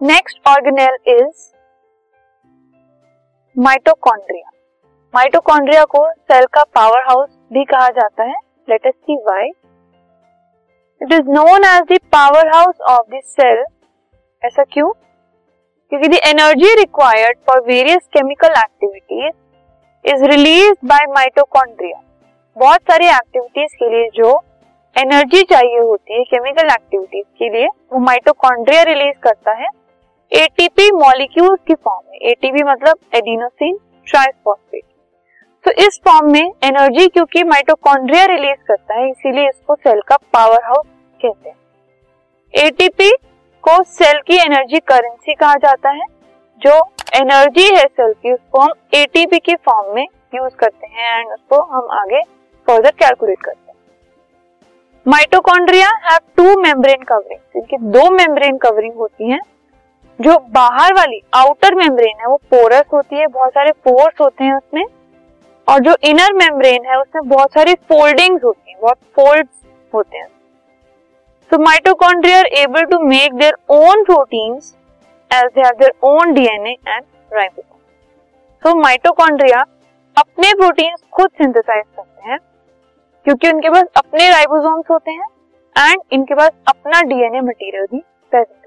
Next organelle is mitochondria mitochondria को cell का power house भी कहा जाता है. Let us see why it is known as the power house of the cell ऐसा क्यों? क्योंकि the energy required for various chemical activities is release by mitochondria बहुत सारी एक्टिविटीज़ के लिए जो एनर्जी चाहिए होती है केमिकल एक्टिविटीज़ के लिए, वो माइटोकॉन्ड्रिया रिलीज़ करता है. एटीपी मॉलिक्यूल्स की फॉर्म में एटीपी मतलब एडिनोसिन ट्राइफॉस्फेट तो इस फॉर्म में एनर्जी क्योंकि माइटोकॉन्ड्रिया रिलीज़ करता है, इसीलिए इसको सेल का पावर हाउस कहते हैं। एटीपी को सेल की एनर्जी करेंसी कहा जाता है, जो एनर्जी है सेल की, उसको हम एटीपी की फॉर्म में यूज़ करते हैं एंड उसको हम आगे फर्दर कैलकुलेट करते हैं। Mitochondria have two membrane covering इनकी दो मेम्ब्रेन कवरिंग होती हैं। जो बाहर वाली आउटर मेम्ब्रेन है, वो पोरस होती है, बहुत सारे पोर्स होते हैं उसमें। और जो इनर मेम्ब्रेन है, उसमें बहुत सारी फोल्डिंग्स होती हैं, बहुत फोल्ड्स होते हैं। So mitochondria are able to make their own proteins as they have their own DNA and ribosome so mitochondria अपने प्रोटीन्स खुद सिंथेसाइज करते हैं, क्योंकि उनके पास अपने राइबोसोम्स होते हैं एंड इनके पास अपना डीएनए मटेरियल भी present